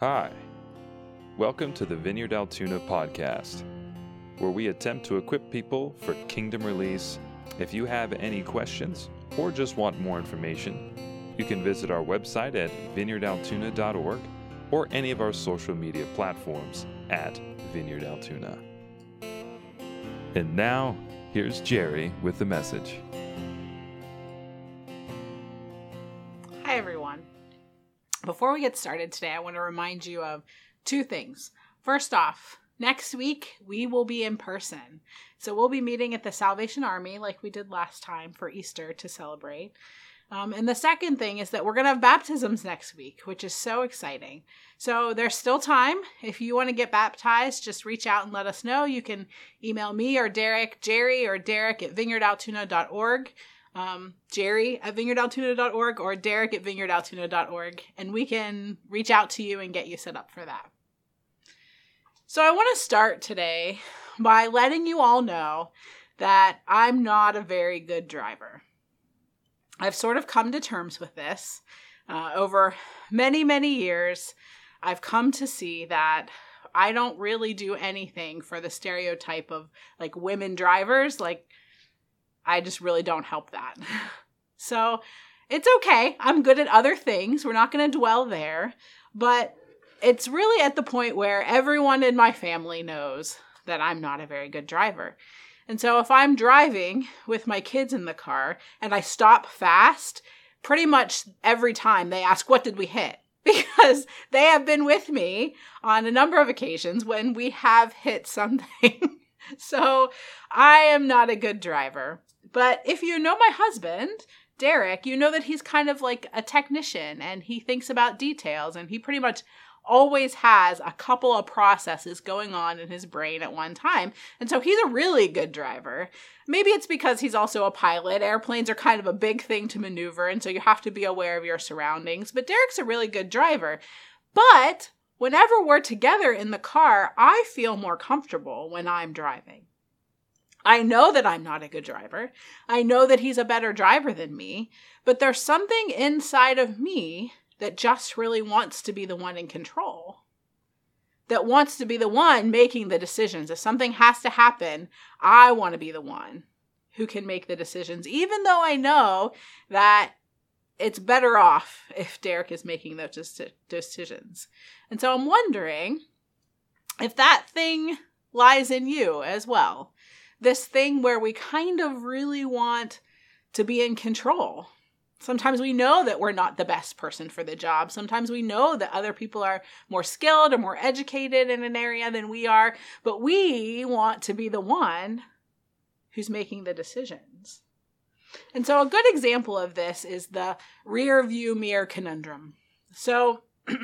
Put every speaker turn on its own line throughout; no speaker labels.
Hi. Welcome to the Vineyard Altoona podcast, where we attempt to equip people for kingdom release. If you have any questions or just want more information, you can visit our website at vineyardaltoona.org or any of our social media platforms at Vineyard Altoona. And now, here's Jerry with the message.
Before we get started today, I want to remind you of two things. First off, next week we will be in person. So we'll be meeting at the Salvation Army like we did last time for Easter to celebrate. Um, and the second thing is that we're going to have baptisms next week, which is so exciting. So there's still time. If you want to get baptized, just reach out and let us know. You can email me or Derek, Jerry or Derek at vineyardaltoona.org, um, Jerry at vineyardaltoona.org, or Derek at vineyardaltoona.org, and we can reach out to you and get you set up for that. So I want to start today by letting you all know that I'm not a very good driver. I've sort of come to terms with this. Uh, over many, many years, I've come to see that I don't really do anything for the stereotype of like women drivers. Like, I just really don't help that. so it's okay. I'm good at other things. We're not going to dwell there. But it's really at the point where everyone in my family knows that I'm not a very good driver. And so if I'm driving with my kids in the car and I stop fast, pretty much every time they ask, What did we hit? Because they have been with me on a number of occasions when we have hit something. so I am not a good driver. But if you know my husband, Derek, you know that he's kind of like a technician and he thinks about details and he pretty much always has a couple of processes going on in his brain at one time. And so he's a really good driver. Maybe it's because he's also a pilot. Airplanes are kind of a big thing to maneuver, and so you have to be aware of your surroundings. But Derek's a really good driver. But whenever we're together in the car, I feel more comfortable when I'm driving. I know that I'm not a good driver. I know that he's a better driver than me, but there's something inside of me that just really wants to be the one in control. That wants to be the one making the decisions. If something has to happen, I want to be the one who can make the decisions, even though I know that it's better off if Derek is making those decisions. And so I'm wondering if that thing lies in you as well. This thing where we kind of really want to be in control Sometimes we know that we're not the best person for the job. Sometimes we know that other people are more skilled or more educated in an area than we are, but we want to be the one who's making the decisions. And so, a good example of this is the rear view mirror conundrum. So,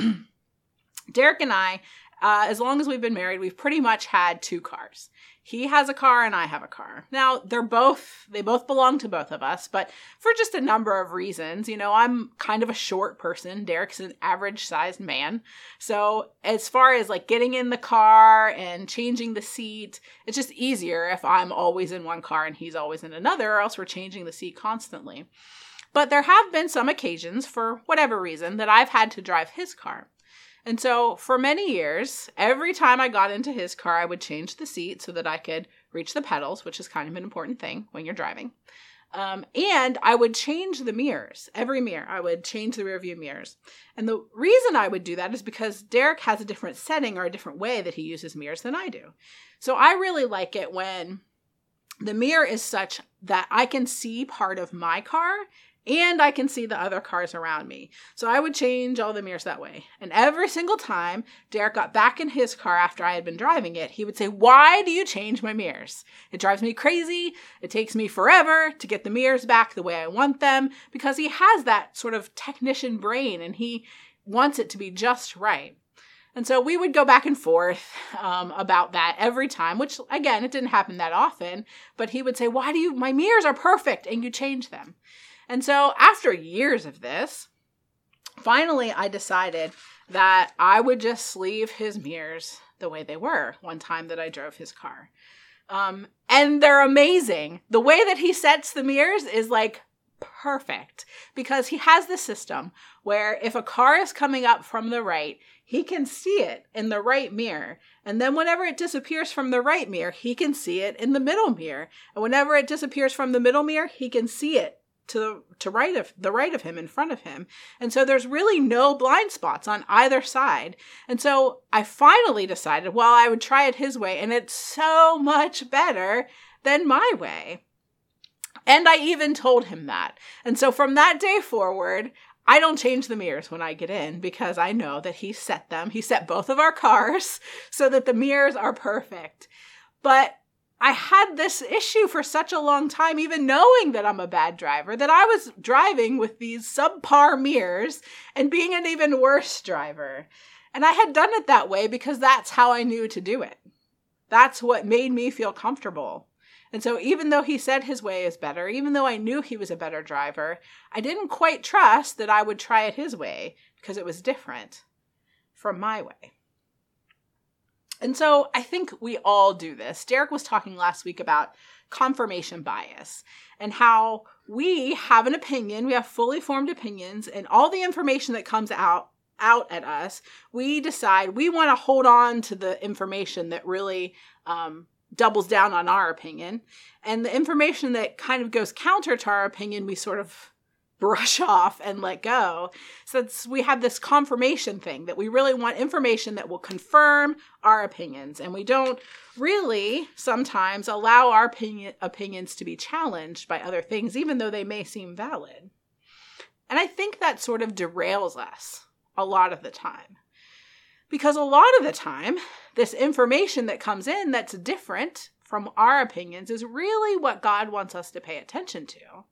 Derek and I, uh, as long as we've been married, we've pretty much had two cars he has a car and I have a car. Now, they're both, they both belong to both of us, but for just a number of reasons. You know, I'm kind of a short person. Derek's an average sized man. So, as far as like getting in the car and changing the seat, it's just easier if I'm always in one car and he's always in another, or else we're changing the seat constantly. But there have been some occasions, for whatever reason, that I've had to drive his car. And so for many years, every time I got into his car, I would change the seat so that I could reach the pedals, which is kind of an important thing when you're driving. Um, and I would change the mirrors, every mirror. I would change the rear view mirrors. And the reason I would do that is because Derek has a different setting or a different way that he uses mirrors than I do. So I really like it when the mirror is such that I can see part of my car and I can see the other cars around me. So I would change all the mirrors that way. And every single time Derek got back in his car after I had been driving it, he would say, Why do you change my mirrors? It drives me crazy. It takes me forever to get the mirrors back the way I want them because he has that sort of technician brain and he wants it to be just right. And so we would go back and forth um, about that every time, which again, it didn't happen that often, but he would say, Why do you, my mirrors are perfect and you change them? And so, after years of this, finally I decided that I would just leave his mirrors the way they were one time that I drove his car. Um, and they're amazing. The way that he sets the mirrors is like perfect because he has the system where if a car is coming up from the right, he can see it in the right mirror. And then whenever it disappears from the right mirror, he can see it in the middle mirror. And whenever it disappears from the middle mirror, he can see it to the to right of the right of him in front of him and so there's really no blind spots on either side and so i finally decided well i would try it his way and it's so much better than my way and I even told him that. And so from that day forward, I don't change the mirrors when I get in because I know that he set them. He set both of our cars so that the mirrors are perfect. But I had this issue for such a long time, even knowing that I'm a bad driver, that I was driving with these subpar mirrors and being an even worse driver. And I had done it that way because that's how I knew to do it. That's what made me feel comfortable. And so, even though he said his way is better, even though I knew he was a better driver, I didn't quite trust that I would try it his way because it was different from my way. And so, I think we all do this. Derek was talking last week about confirmation bias and how we have an opinion, we have fully formed opinions, and all the information that comes out out at us, we decide we want to hold on to the information that really um, doubles down on our opinion. And the information that kind of goes counter to our opinion, we sort of brush off and let go. Since we have this confirmation thing that we really want information that will confirm our opinions. And we don't really sometimes allow our opinion, opinions to be challenged by other things, even though they may seem valid. And I think that sort of derails us a lot of the time. Because a lot of the time, this information that comes in that's different from our opinions is really what God wants us to pay attention to.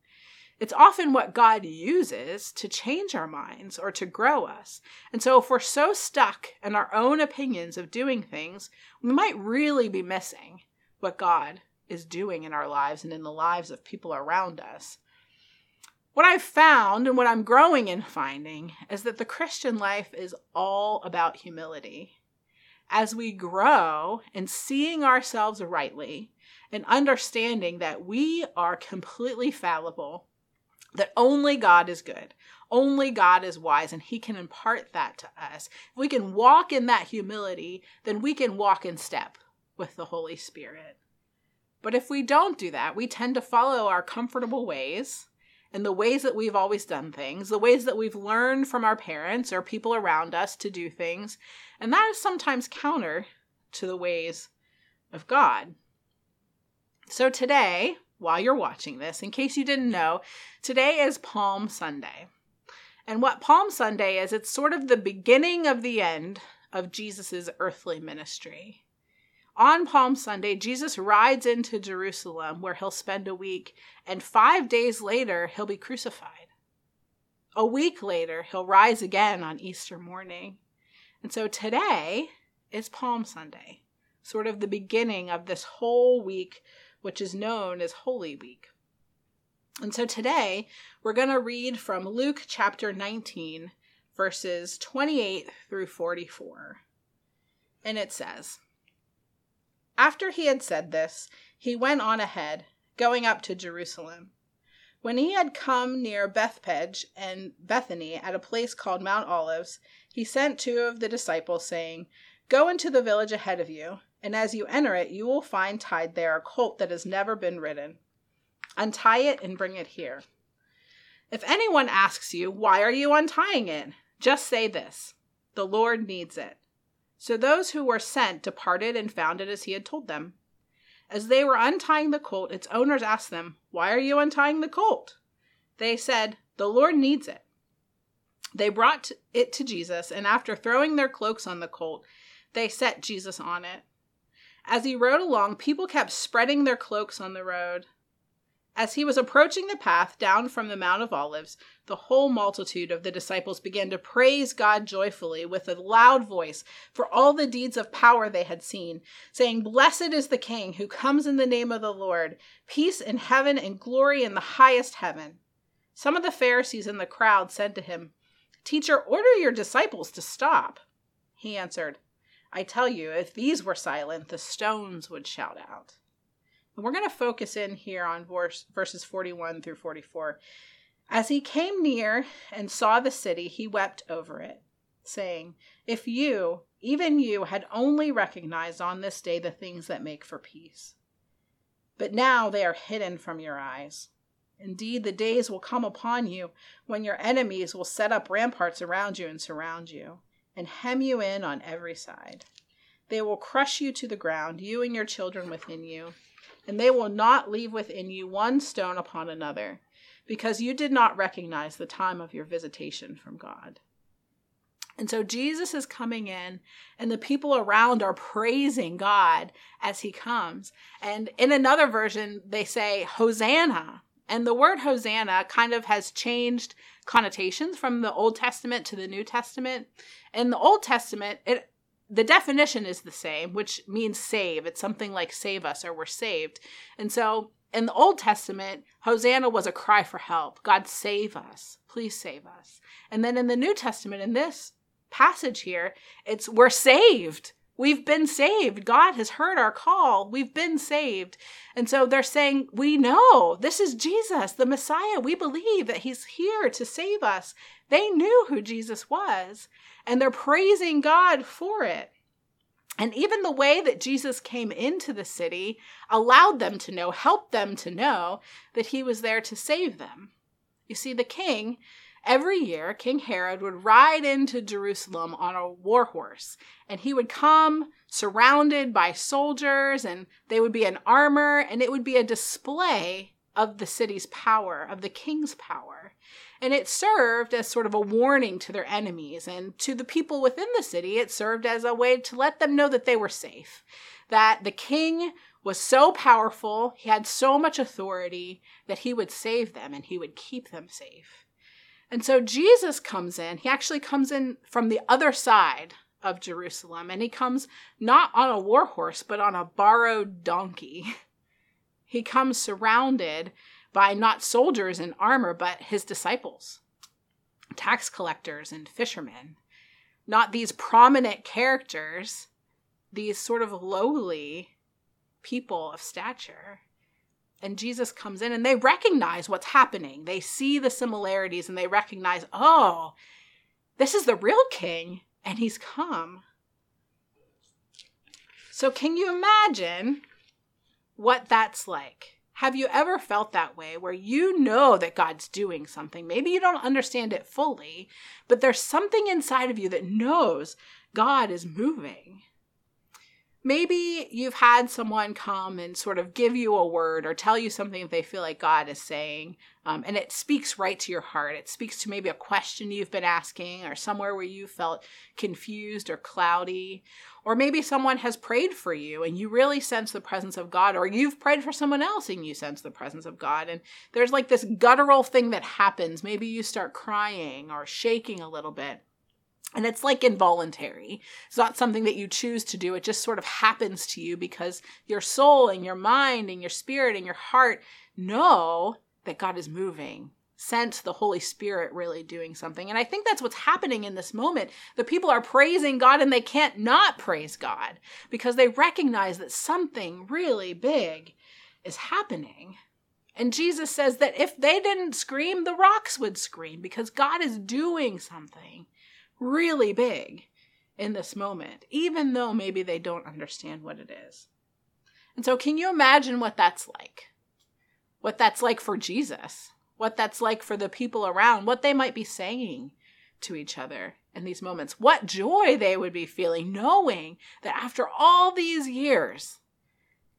It's often what God uses to change our minds or to grow us. And so, if we're so stuck in our own opinions of doing things, we might really be missing what God is doing in our lives and in the lives of people around us. What I've found and what I'm growing in finding is that the Christian life is all about humility. As we grow in seeing ourselves rightly and understanding that we are completely fallible, that only God is good, only God is wise, and He can impart that to us. If we can walk in that humility, then we can walk in step with the Holy Spirit. But if we don't do that, we tend to follow our comfortable ways and the ways that we've always done things, the ways that we've learned from our parents or people around us to do things. And that is sometimes counter to the ways of God. So today, while you're watching this, in case you didn't know, today is Palm Sunday. And what Palm Sunday is, it's sort of the beginning of the end of Jesus' earthly ministry. On Palm Sunday, Jesus rides into Jerusalem where he'll spend a week, and five days later, he'll be crucified. A week later, he'll rise again on Easter morning. And so today is Palm Sunday, sort of the beginning of this whole week, which is known as Holy Week. And so today, we're going to read from Luke chapter 19, verses 28 through 44. And it says, after he had said this, he went on ahead, going up to Jerusalem. When he had come near Bethphage and Bethany at a place called Mount Olives, he sent two of the disciples, saying, Go into the village ahead of you, and as you enter it, you will find tied there a colt that has never been ridden. Untie it and bring it here. If anyone asks you, Why are you untying it? just say this The Lord needs it. So those who were sent departed and found it as he had told them. As they were untying the colt, its owners asked them, Why are you untying the colt? They said, The Lord needs it. They brought it to Jesus, and after throwing their cloaks on the colt, they set Jesus on it. As he rode along, people kept spreading their cloaks on the road. As he was approaching the path down from the Mount of Olives, the whole multitude of the disciples began to praise God joyfully with a loud voice for all the deeds of power they had seen, saying, Blessed is the King who comes in the name of the Lord, peace in heaven and glory in the highest heaven. Some of the Pharisees in the crowd said to him, Teacher, order your disciples to stop. He answered, I tell you, if these were silent, the stones would shout out. And we're going to focus in here on verse, verses 41 through 44. As he came near and saw the city, he wept over it, saying, If you, even you, had only recognized on this day the things that make for peace. But now they are hidden from your eyes. Indeed, the days will come upon you when your enemies will set up ramparts around you and surround you, and hem you in on every side. They will crush you to the ground, you and your children within you, and they will not leave within you one stone upon another because you did not recognize the time of your visitation from God. And so Jesus is coming in, and the people around are praising God as he comes. And in another version, they say, Hosanna. And the word Hosanna kind of has changed connotations from the Old Testament to the New Testament. In the Old Testament, it the definition is the same, which means save. It's something like save us or we're saved. And so in the Old Testament, Hosanna was a cry for help. God, save us. Please save us. And then in the New Testament, in this passage here, it's we're saved. We've been saved. God has heard our call. We've been saved. And so they're saying, We know this is Jesus, the Messiah. We believe that he's here to save us. They knew who Jesus was, and they're praising God for it. And even the way that Jesus came into the city allowed them to know, helped them to know that he was there to save them. You see, the king, every year, King Herod would ride into Jerusalem on a war horse, and he would come surrounded by soldiers, and they would be in armor, and it would be a display of the city's power, of the king's power. And it served as sort of a warning to their enemies and to the people within the city. It served as a way to let them know that they were safe, that the king was so powerful, he had so much authority that he would save them and he would keep them safe. And so Jesus comes in, he actually comes in from the other side of Jerusalem, and he comes not on a war horse, but on a borrowed donkey. He comes surrounded by not soldiers in armor, but his disciples, tax collectors and fishermen. Not these prominent characters, these sort of lowly people of stature. And Jesus comes in and they recognize what's happening. They see the similarities and they recognize, oh, this is the real king and he's come. So, can you imagine what that's like? Have you ever felt that way where you know that God's doing something? Maybe you don't understand it fully, but there's something inside of you that knows God is moving. Maybe you've had someone come and sort of give you a word or tell you something that they feel like God is saying, um, and it speaks right to your heart. It speaks to maybe a question you've been asking or somewhere where you felt confused or cloudy. Or maybe someone has prayed for you and you really sense the presence of God, or you've prayed for someone else and you sense the presence of God. And there's like this guttural thing that happens. Maybe you start crying or shaking a little bit. And it's like involuntary. It's not something that you choose to do. It just sort of happens to you because your soul and your mind and your spirit and your heart know that God is moving. Sense the Holy Spirit really doing something. And I think that's what's happening in this moment. The people are praising God and they can't not praise God because they recognize that something really big is happening. And Jesus says that if they didn't scream, the rocks would scream because God is doing something really big in this moment, even though maybe they don't understand what it is. And so, can you imagine what that's like? What that's like for Jesus? What that's like for the people around? What they might be saying to each other in these moments? What joy they would be feeling knowing that after all these years,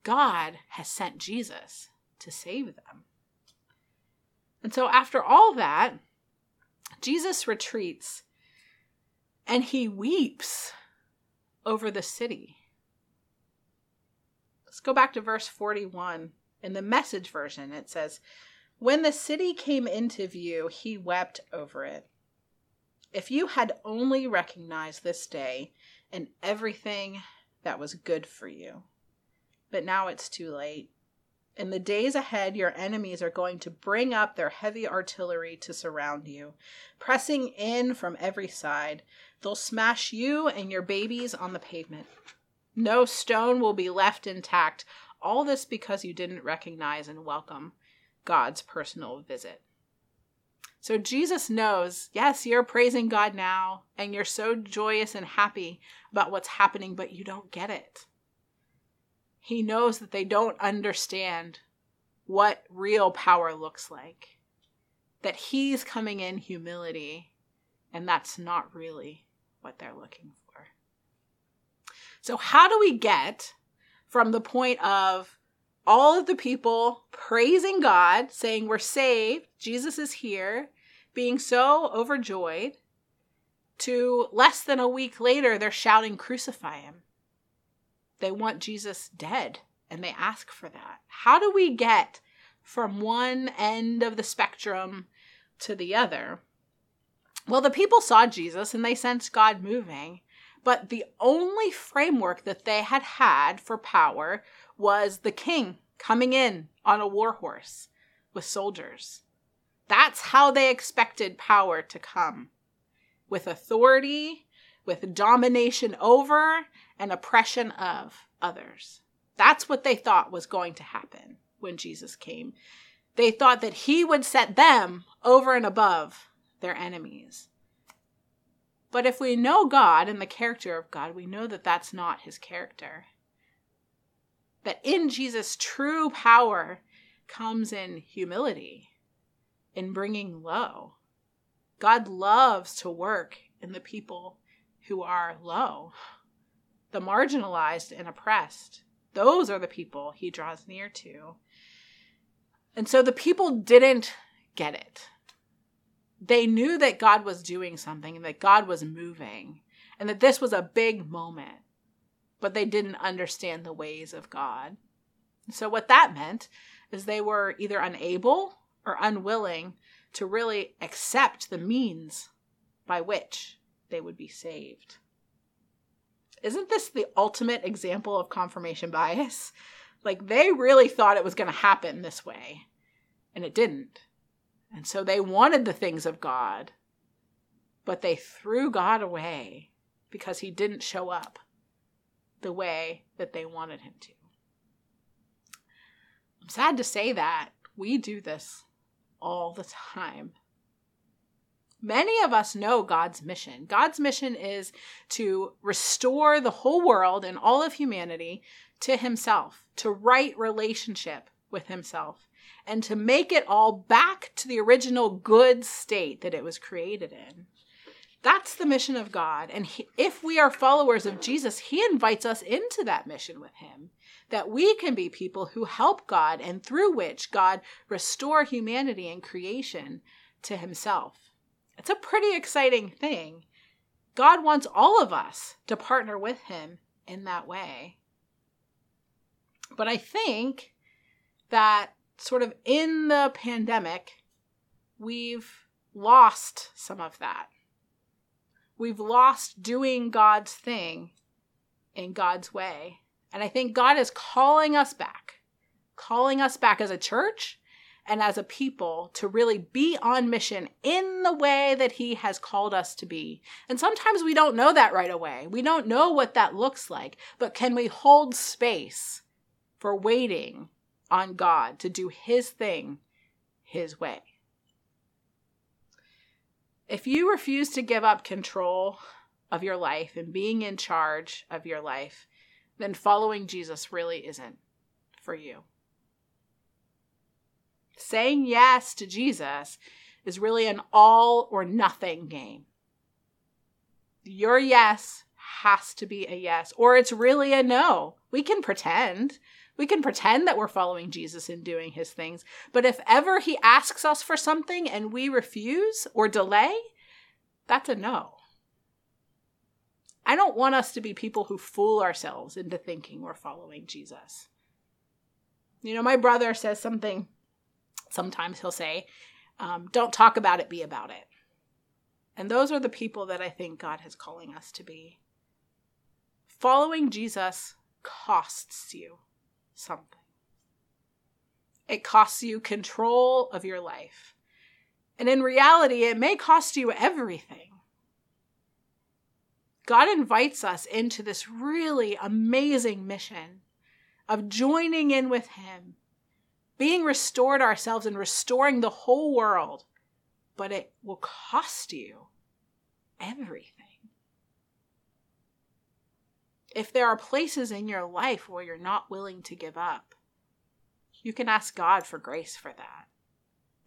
God has sent Jesus to save them. And so, after all that, Jesus retreats and he weeps over the city. Let's go back to verse 41. In the message version, it says, When the city came into view, he wept over it. If you had only recognized this day and everything that was good for you. But now it's too late. In the days ahead, your enemies are going to bring up their heavy artillery to surround you, pressing in from every side. They'll smash you and your babies on the pavement. No stone will be left intact. All this because you didn't recognize and welcome God's personal visit. So Jesus knows, yes, you're praising God now and you're so joyous and happy about what's happening, but you don't get it. He knows that they don't understand what real power looks like, that He's coming in humility, and that's not really what they're looking for. So, how do we get from the point of all of the people praising God, saying we're saved, Jesus is here, being so overjoyed, to less than a week later, they're shouting, Crucify him. They want Jesus dead and they ask for that. How do we get from one end of the spectrum to the other? Well, the people saw Jesus and they sensed God moving, but the only framework that they had had for power was the king coming in on a war horse with soldiers. That's how they expected power to come with authority, with domination over, and oppression of others. That's what they thought was going to happen when Jesus came. They thought that he would set them over and above their enemies. But if we know God and the character of God, we know that that's not his character. That in Jesus, true power comes in humility, in bringing low. God loves to work in the people who are low, the marginalized and oppressed. Those are the people he draws near to. And so the people didn't get it. They knew that God was doing something and that God was moving and that this was a big moment, but they didn't understand the ways of God. So, what that meant is they were either unable or unwilling to really accept the means by which they would be saved. Isn't this the ultimate example of confirmation bias? Like they really thought it was going to happen this way, and it didn't. And so they wanted the things of God, but they threw God away because he didn't show up the way that they wanted him to. I'm sad to say that we do this all the time. Many of us know God's mission. God's mission is to restore the whole world and all of humanity to Himself, to right relationship with Himself, and to make it all back to the original good state that it was created in. That's the mission of God. And he, if we are followers of Jesus, He invites us into that mission with Him that we can be people who help God and through which God restore humanity and creation to himself. It's a pretty exciting thing. God wants all of us to partner with him in that way. But I think that sort of in the pandemic, we've lost some of that. We've lost doing God's thing in God's way. And I think God is calling us back, calling us back as a church and as a people to really be on mission in the way that He has called us to be. And sometimes we don't know that right away. We don't know what that looks like, but can we hold space for waiting on God to do His thing His way? If you refuse to give up control of your life and being in charge of your life, then following Jesus really isn't for you. Saying yes to Jesus is really an all or nothing game. Your yes has to be a yes, or it's really a no. We can pretend. We can pretend that we're following Jesus and doing his things. But if ever he asks us for something and we refuse or delay, that's a no. I don't want us to be people who fool ourselves into thinking we're following Jesus. You know, my brother says something, sometimes he'll say, um, don't talk about it, be about it. And those are the people that I think God is calling us to be. Following Jesus costs you something. It costs you control of your life. And in reality, it may cost you everything. God invites us into this really amazing mission of joining in with Him, being restored ourselves and restoring the whole world but it will cost you everything. If there are places in your life where you're not willing to give up, you can ask God for grace for that.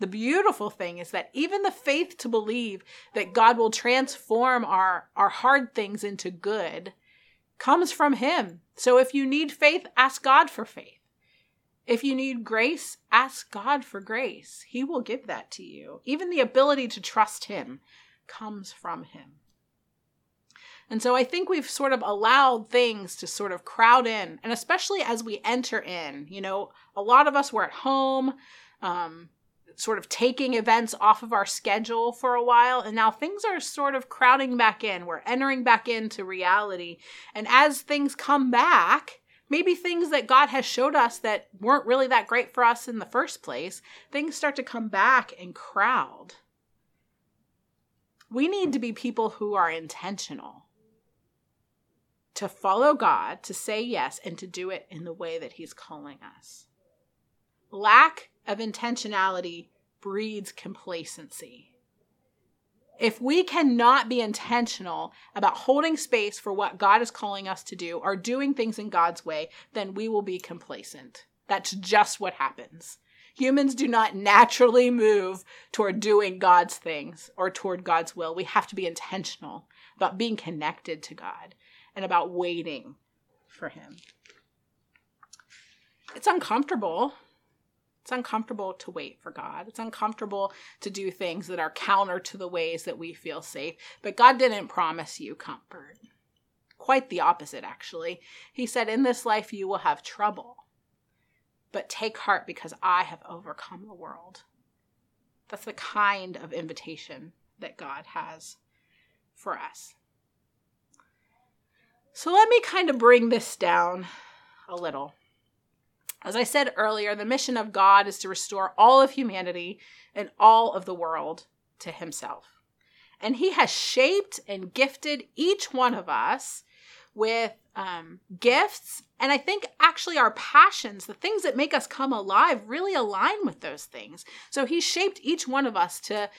The beautiful thing is that even the faith to believe that God will transform our, our hard things into good comes from Him. So if you need faith, ask God for faith. If you need grace, ask God for grace. He will give that to you. Even the ability to trust Him comes from Him. And so I think we've sort of allowed things to sort of crowd in, and especially as we enter in, you know, a lot of us were at home, um, sort of taking events off of our schedule for a while, and now things are sort of crowding back in. We're entering back into reality. And as things come back, maybe things that God has showed us that weren't really that great for us in the first place, things start to come back and crowd. We need to be people who are intentional to follow God, to say yes, and to do it in the way that He's calling us. Lack of intentionality breeds complacency. If we cannot be intentional about holding space for what God is calling us to do or doing things in God's way, then we will be complacent. That's just what happens. Humans do not naturally move toward doing God's things or toward God's will. We have to be intentional about being connected to God and about waiting for Him. It's uncomfortable. It's uncomfortable to wait for God. It's uncomfortable to do things that are counter to the ways that we feel safe. But God didn't promise you comfort. Quite the opposite, actually. He said, In this life you will have trouble, but take heart because I have overcome the world. That's the kind of invitation that God has for us. So let me kind of bring this down a little. As I said earlier, the mission of God is to restore all of humanity and all of the world to Himself. And He has shaped and gifted each one of us with um, gifts. And I think actually our passions, the things that make us come alive, really align with those things. So He shaped each one of us to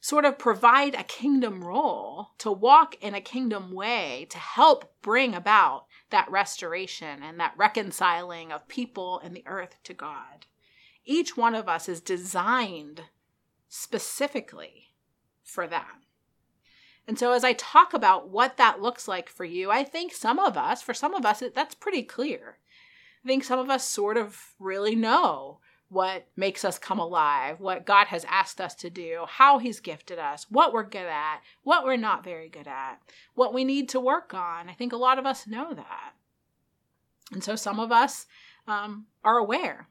sort of provide a kingdom role, to walk in a kingdom way, to help bring about that restoration and that reconciling of people and the earth to God. Each one of us is designed specifically for that. And so, as I talk about what that looks like for you, I think some of us, for some of us, that's pretty clear. I think some of us sort of really know what makes us come alive, what God has asked us to do, how He's gifted us, what we're good at, what we're not very good at, what we need to work on. I think a lot of us know that. And so some of us um, are aware.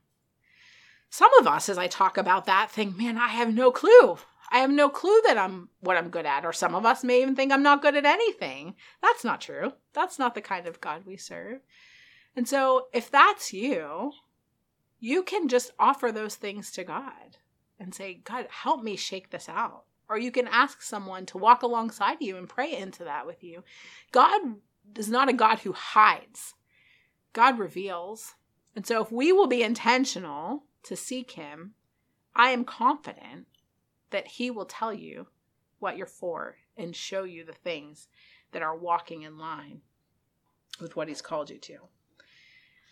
Some of us, as I talk about that, think, man, I have no clue. I have no clue that I'm what I'm good at. Or some of us may even think I'm not good at anything. That's not true. That's not the kind of God we serve. And so if that's you, you can just offer those things to God and say, God, help me shake this out. Or you can ask someone to walk alongside you and pray into that with you. God is not a God who hides, God reveals. And so if we will be intentional to seek Him, I am confident that He will tell you what you're for and show you the things that are walking in line with what He's called you to.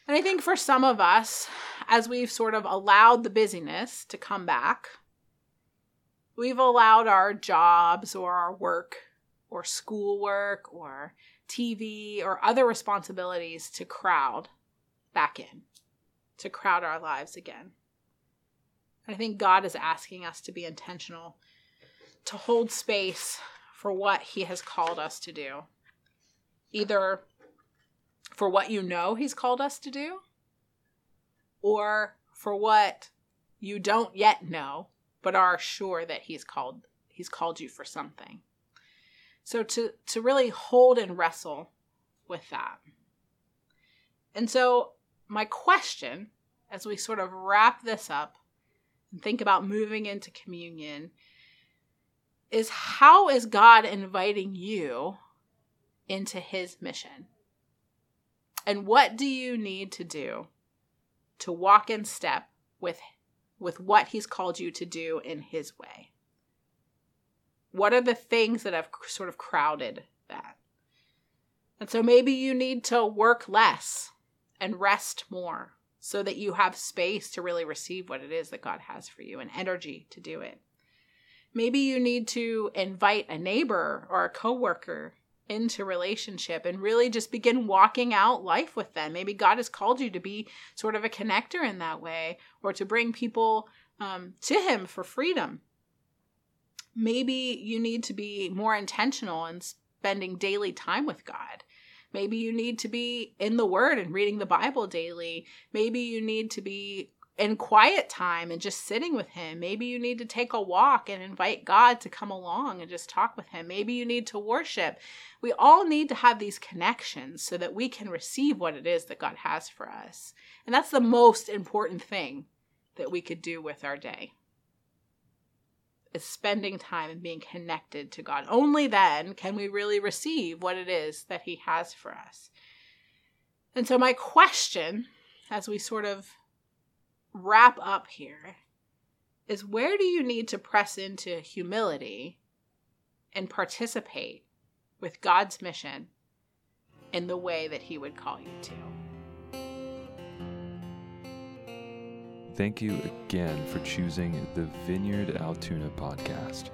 And I think for some of us, as we've sort of allowed the busyness to come back, we've allowed our jobs or our work or schoolwork or TV or other responsibilities to crowd back in, to crowd our lives again. I think God is asking us to be intentional, to hold space for what He has called us to do. Either for what you know He's called us to do, or for what you don't yet know, but are sure that He's called He's called you for something. So to to really hold and wrestle with that. And so my question as we sort of wrap this up and think about moving into communion is how is God inviting you into his mission? And what do you need to do to walk in step with with what he's called you to do in his way? What are the things that have sort of crowded that? And so maybe you need to work less and rest more so that you have space to really receive what it is that God has for you and energy to do it. Maybe you need to invite a neighbor or a coworker into relationship and really just begin walking out life with them. Maybe God has called you to be sort of a connector in that way or to bring people um, to Him for freedom. Maybe you need to be more intentional in spending daily time with God. Maybe you need to be in the Word and reading the Bible daily. Maybe you need to be in quiet time and just sitting with him. Maybe you need to take a walk and invite God to come along and just talk with him. Maybe you need to worship. We all need to have these connections so that we can receive what it is that God has for us. And that's the most important thing that we could do with our day. Is spending time and being connected to God. Only then can we really receive what it is that He has for us. And so, my question as we sort of wrap up here is where do you need to press into humility and participate with God's mission in the way that He would call you to?
Thank you again for choosing the Vineyard Altoona podcast.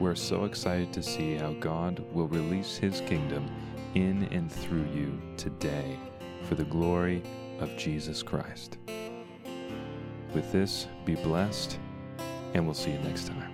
We're so excited to see how God will release His kingdom in and through you today for the glory of Jesus Christ. With this, be blessed, and we'll see you next time.